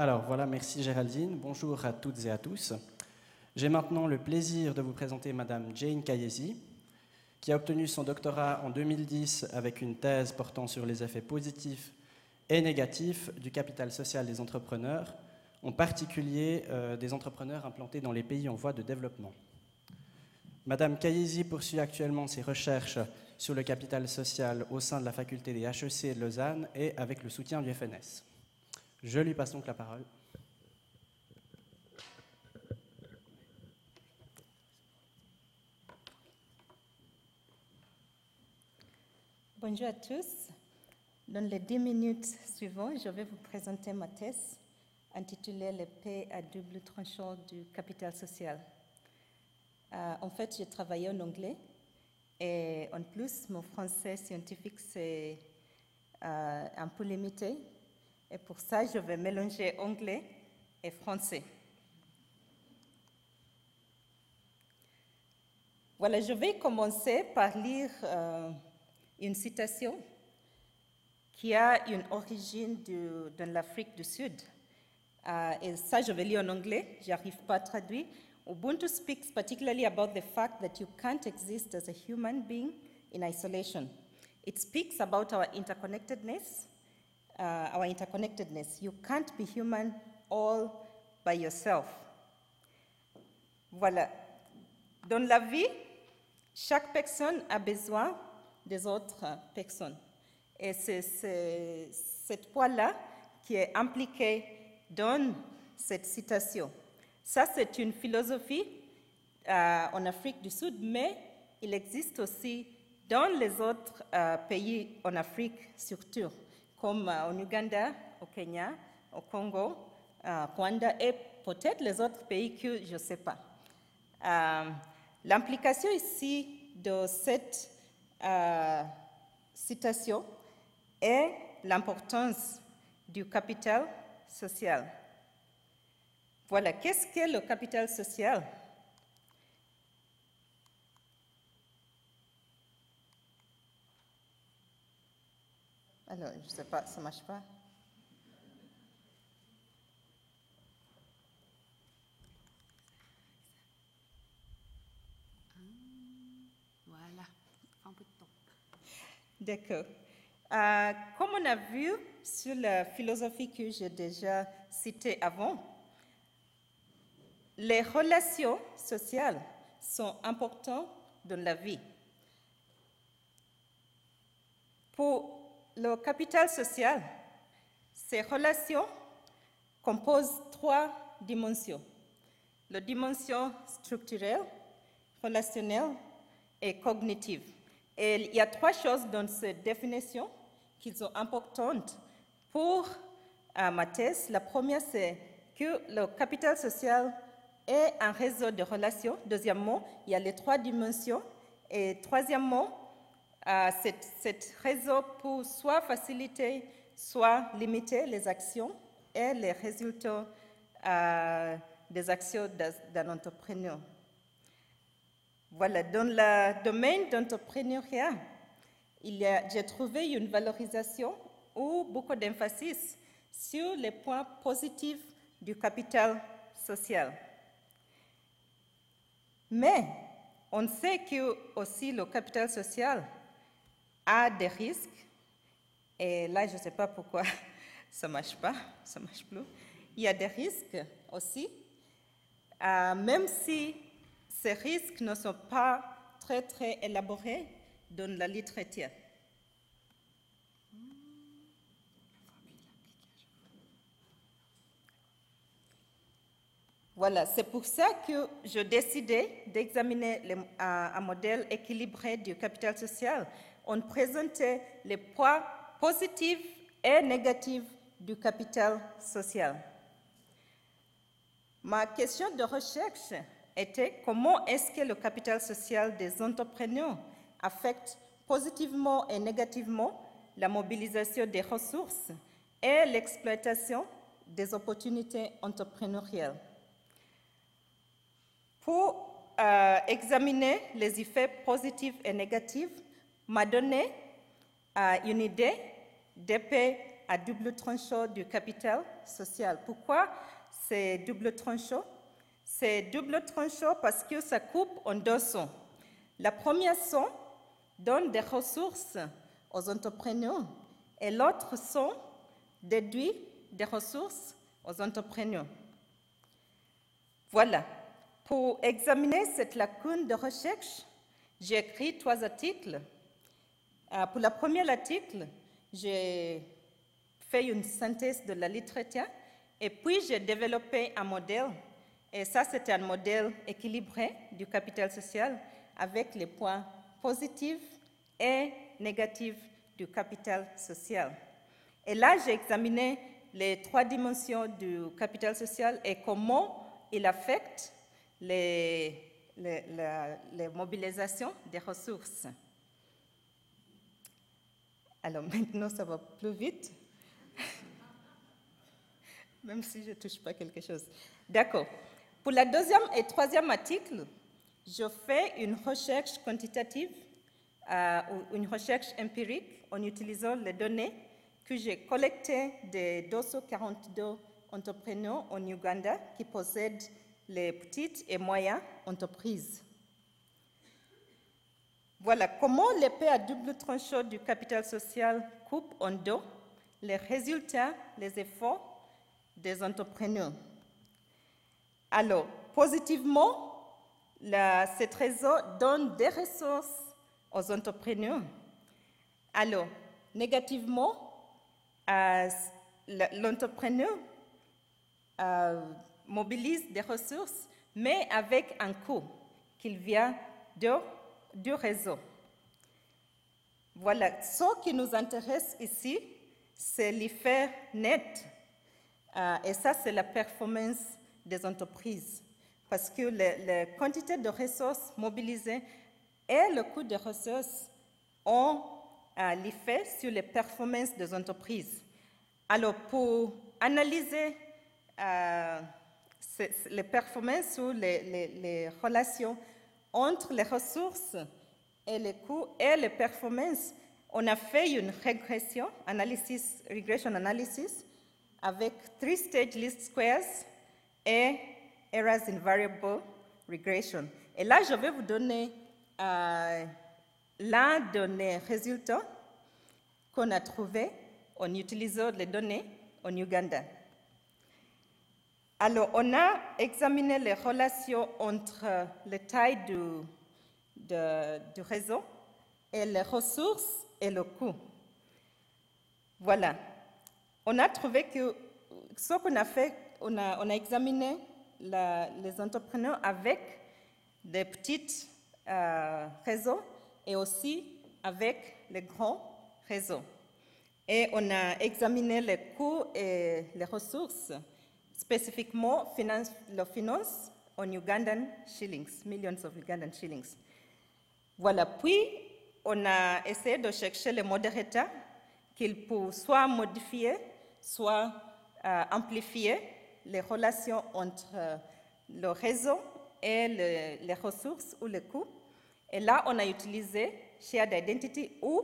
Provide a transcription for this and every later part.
Alors voilà, merci Géraldine. Bonjour à toutes et à tous. J'ai maintenant le plaisir de vous présenter Madame Jane Kayesi, qui a obtenu son doctorat en 2010 avec une thèse portant sur les effets positifs et négatifs du capital social des entrepreneurs, en particulier euh, des entrepreneurs implantés dans les pays en voie de développement. Madame Kayesi poursuit actuellement ses recherches sur le capital social au sein de la faculté des HEC de Lausanne et avec le soutien du FNS. Je lui passe donc la parole. Bonjour à tous. Dans les dix minutes suivantes, je vais vous présenter ma thèse intitulée Les paix à double tranchant du capital social. Euh, en fait, j'ai travaillé en anglais et en plus, mon français scientifique, c'est euh, un peu limité. Et pour ça, je vais mélanger anglais et français. Voilà, je vais commencer par lire euh, une citation qui a une origine de, l'Afrique du Sud. Euh, et ça, je vais lire en anglais, je n'arrive pas à traduire. Ubuntu speaks particularly about the fact that you can't exist as a human being in isolation. It speaks about our interconnectedness, uh, our interconnectedness. You can't be human all by yourself. Voilà. Dans la vie, chaque personne a besoin des autres personnes. Et c'est cette point-là qui est impliqué dans cette citation. Ça, c'est une philosophie euh, en Afrique du Sud, mais il existe aussi dans les autres euh, pays en Afrique surtout, comme euh, en Ouganda, au Kenya, au Congo, Rwanda et peut-être les autres pays que je ne sais pas. L'implication ici de cette citation est l'importance du capital social. Voilà, qu'est-ce qu'est le capital social? Alors, je ne sais pas, ça ne marche pas. Voilà, un peu de temps. D'accord. Euh, comme on a vu sur la philosophie que j'ai déjà citée avant, les relations sociales sont importantes dans la vie. Pour le capital social, ces relations composent trois dimensions. La dimension structurelle, relationnelle et cognitive. Il y a trois choses dans cette définition qui sont importantes pour euh, ma thèse. La première, c'est que le capital social est un réseau de relations. Deuxièmement, il y a les trois dimensions. Et troisièmement, euh, cet réseau peut soit faciliter, soit limiter les actions et les résultats euh, des actions d'un entrepreneur. Voilà, dans le domaine d'entrepreneuriat, j'ai trouvé une valorisation ou beaucoup d'emphasis sur les points positifs du capital social. Mais on sait que aussi le capital social a des risques. Et là, je ne sais pas pourquoi ça ne marche pas, ça ne marche plus. Il y a des risques aussi, euh, même si ces risques ne sont pas très, très élaborés dans la littérature. Voilà, c'est pour ça que je décidé d'examiner un, modèle équilibré du capital social. On présentait les points positifs et négatifs du capital social. Ma question de recherche était comment est-ce que le capital social des entrepreneurs affecte positivement et négativement la mobilisation des ressources et l'exploitation des opportunités entrepreneuriales. Pour euh, examiner les effets positifs et négatifs, m'a donné euh, une idée d'épée à double tranchant du capital social. Pourquoi c'est double tranchant? C'est double tranchant parce que ça coupe en deux sons. La première son donne des ressources aux entrepreneurs et l'autre son déduit des ressources aux entrepreneurs. Voilà. Pour examiner cette lacune de recherche, j'ai écrit trois articles. Euh, pour le premier article, j'ai fait une synthèse de la littérature et puis j'ai développé un modèle. Et ça, c'était un modèle équilibré du capital social avec les points positifs et négatifs du capital social. Et là, j'ai examiné les trois dimensions du capital social et comment il affecte la- les mobilisations des ressources. Alors maintenant, ça va plus vite, même si je ne touche pas quelque chose. D'accord. Pour la deuxième et troisième article, je fais une recherche quantitative euh, une recherche empirique en utilisant les données que j'ai collectées des 242 entrepreneurs en Uganda qui possèdent les petites et moyennes entreprises. Voilà comment l'épée à double tranchant du capital social coupe en deux les résultats, les efforts des entrepreneurs. Alors, positivement, la, cette réseau donne des ressources aux entrepreneurs. Alors, négativement, euh, l'entrepreneur euh, mobilise des ressources, mais avec un coût qu'il vient de, du réseau. Voilà, ce qui nous intéresse ici, c'est l'effet net. Euh, et ça, c'est la performance des entreprises. Parce que la quantité de ressources mobilisées et le coût des ressources ont euh, l'effet sur les performances des entreprises. Alors, pour analyser euh, les performances ou les relations entre les ressources et les coûts et les performances, on a fait une régression, analysis, regression analysis, avec three stage least squares et errors in variable regression. Et là, je vais vous donner euh, l'un de mes résultats qu'on a trouvé en utilisant les données en Uganda. Alors, on a examiné les relations entre la taille du, de- du réseau et les ressources et le coût. Voilà. On a trouvé que ce qu'on a fait, on a, on a examiné les entrepreneurs avec des petits euh, réseaux et aussi avec les grands réseaux. Et on a examiné les coûts et les ressources, spécifiquement finance, les finances en Ugandan shillings, millions of Ugandan shillings. Voilà, puis on a essayé de chercher les modérateurs qu'ils peuvent soit modifier, soit euh, amplifier les relations entre euh, le réseau et le- les ressources ou les coûts. Et là, on a utilisé shared identity ou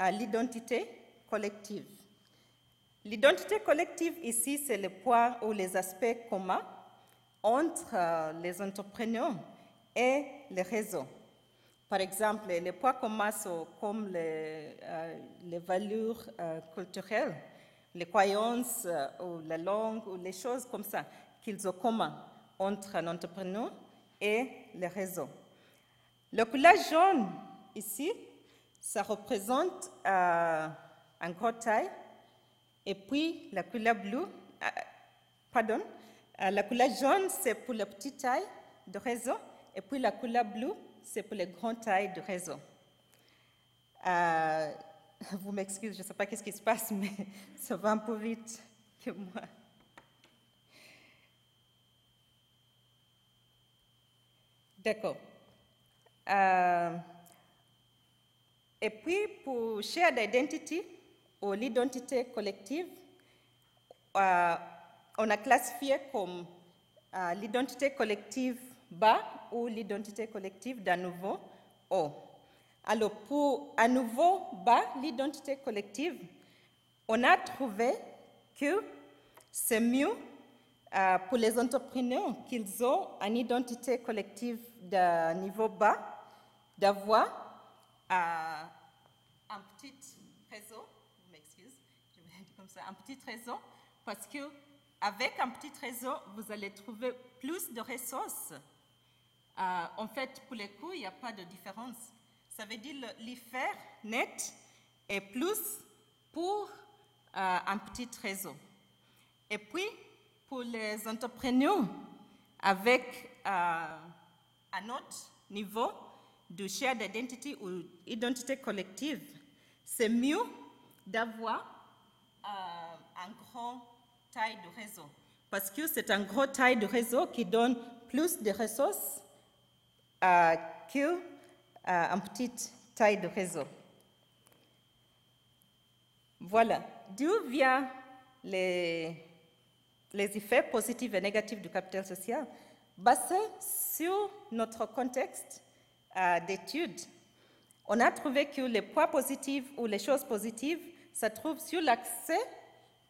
euh, l'identité collective. L'identité collective ici, c'est le point ou les aspects communs entre euh, les entrepreneurs et les réseaux. Par exemple, les points communs sont comme les, euh, valeurs euh, culturelles, les croyances ou la langue ou les choses comme ça qu'ils ont commun entre un entrepreneur et les réseaux. Le couleur jaune ici, ça représente un gros taille et puis la couleur bleue, euh, pardon, euh, la couleur jaune, c'est pour la petite taille de réseau, et puis la couleur bleue, c'est pour les grandes tailles de réseau. Euh, vous m'excusez, je ne sais pas qu'est-ce qui se passe, mais ça va un peu vite que moi. D'accord. Et puis, pour shared identity, ou l'identité collective, euh, on a classifié comme euh, l'identité collective bas ou l'identité collective d'un nouveau haut. Alors, pour un nouveau bas, l'identité collective, on a trouvé que c'est mieux euh, pour les entrepreneurs qu'ils ont une identité collective de niveau bas d'avoir un petit réseau, je m'excuse, je vais dire comme ça, un petit réseau, parce que avec un petit réseau, vous allez trouver plus de ressources. Euh, en fait, pour les coûts, il n'y a pas de différence. Ça veut dire l'IFER net est plus pour euh, un petit réseau. Et puis, pour les entrepreneurs, avec euh, un autre niveau de shared identity ou identité collective, c'est mieux d'avoir un grand taille de réseau. Parce que c'est un gros taille de réseau qui donne plus de ressources euh, qu'un petit taille de réseau. Voilà. D'où viennent les, les effets positifs et négatifs du capital social? Basés sur notre contexte euh, d'études, on a trouvé que les points positifs ou les choses positives se trouvent sur l'accès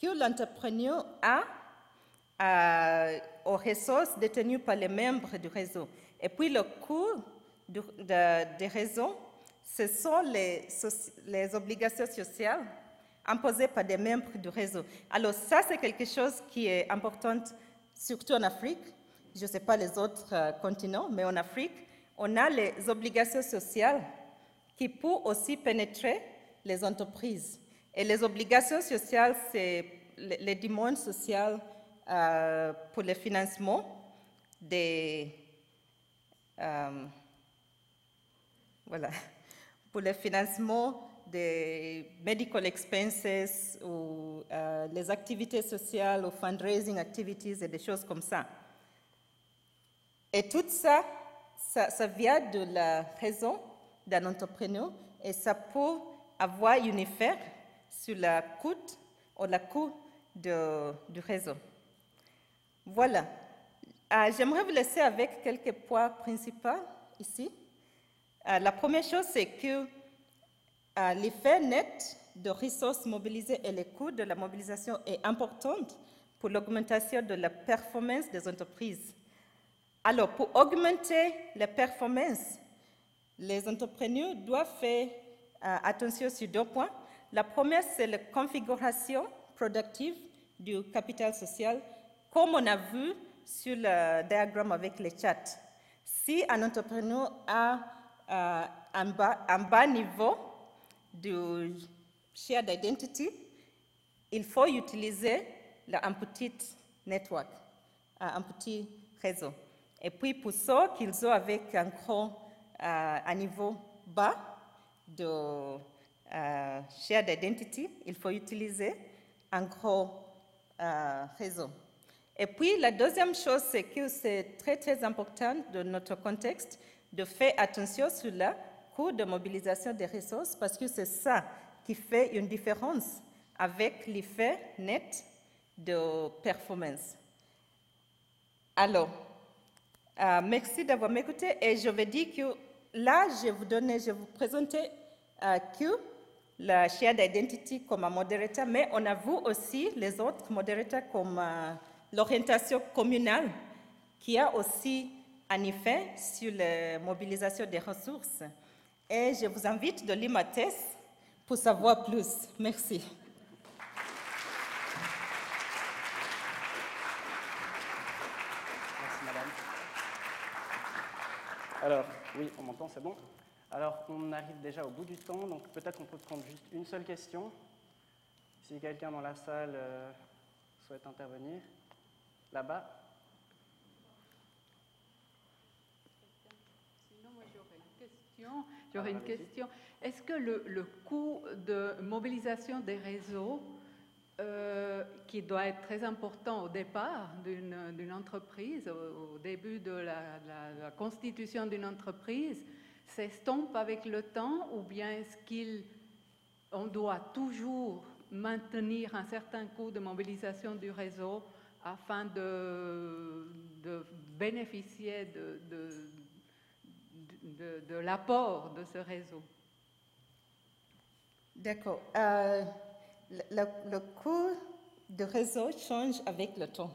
que l'entrepreneur a euh, aux ressources détenues par les membres du réseau. Et puis le coût des réseaux, ce sont les obligations sociales imposées par des membres du réseau. Alors ça, c'est quelque chose qui est important, surtout en Afrique. Je ne sais pas les autres euh, continents, mais en Afrique, on a les obligations sociales qui peuvent aussi pénétrer les entreprises. Et les obligations sociales, c'est les, demandes sociales euh, pour le financement des, euh, voilà, pour le financement des medical expenses ou euh, les activités sociales ou fundraising activities et des choses comme ça. Et tout ça, ça, ça vient de la raison d'un entrepreneur et ça peut avoir un effet sur la coût ou la coût de- du réseau. Voilà. Euh, J'aimerais vous laisser avec quelques points principaux ici. Euh, la première chose, c'est que euh, l'effet net de ressources mobilisées et le coût de la mobilisation est important pour l'augmentation de la performance des entreprises. Alors, pour augmenter la performance, les entrepreneurs doivent faire attention sur deux points. La première, c'est la configuration productive du capital social, comme on a vu sur le diagramme avec les chats. Si un entrepreneur a euh, un, bas, niveau de shared identity, il faut utiliser le- un petit network, euh, un petit réseau. Et puis pour ceux qu'ils ont avec un gros, euh, niveau bas de euh, shared identity, il faut utiliser un gros euh, réseau. Et puis la deuxième chose, c'est que c'est très très important dans notre contexte de faire attention sur le coût de mobilisation des ressources parce que c'est ça qui fait une différence avec l'effet net de performance. Alors, euh, merci d'avoir m'écouté et je vais dire que là, je vais vous donner, je vous présenter euh, que la shared identity comme un modérateur, mais on a vu aussi les autres modérateurs comme euh, l'orientation communale qui a aussi un effet sur la mobilisation des ressources. Et je vous invite de lire ma thèse pour savoir plus. Merci. Merci, madame. Alors, oui, on m'entend, c'est bon? Alors, on arrive déjà au bout du temps, donc peut-être on peut prendre juste une seule question. Si quelqu'un dans la salle euh, souhaite intervenir. Là-bas. Sinon, moi, j'aurais une question. J'aurais Alors, une allez-y. question. Est-ce que le, le coût de mobilisation des réseaux, euh, qui doit être très important au départ d'une entreprise, au, au début de la, la- la constitution d'une entreprise, s'estompe avec le temps ou bien est-ce qu'on doit toujours maintenir un certain coût de mobilisation du réseau afin de, bénéficier de, de- l'apport de ce réseau? D'accord. Euh, le coût de réseau change avec le temps.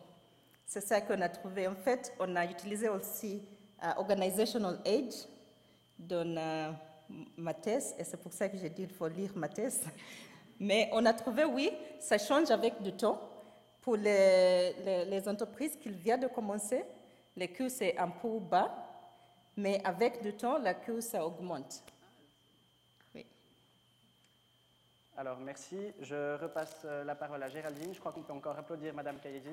C'est ça qu'on a trouvé. En fait, on a utilisé aussi euh, Organizational Age dans euh, ma thèse, et c'est pour ça que j'ai dit qu'il faut lire ma thèse. Mais on a trouvé, oui, ça change avec du temps. Pour les, les- entreprises qui viennent de commencer, le coût c'est un peu bas, mais avec du temps, le coût ça augmente. Oui. Alors, merci. Je repasse euh, la parole à Géraldine. Je crois qu'on peut encore applaudir Madame Kayedi.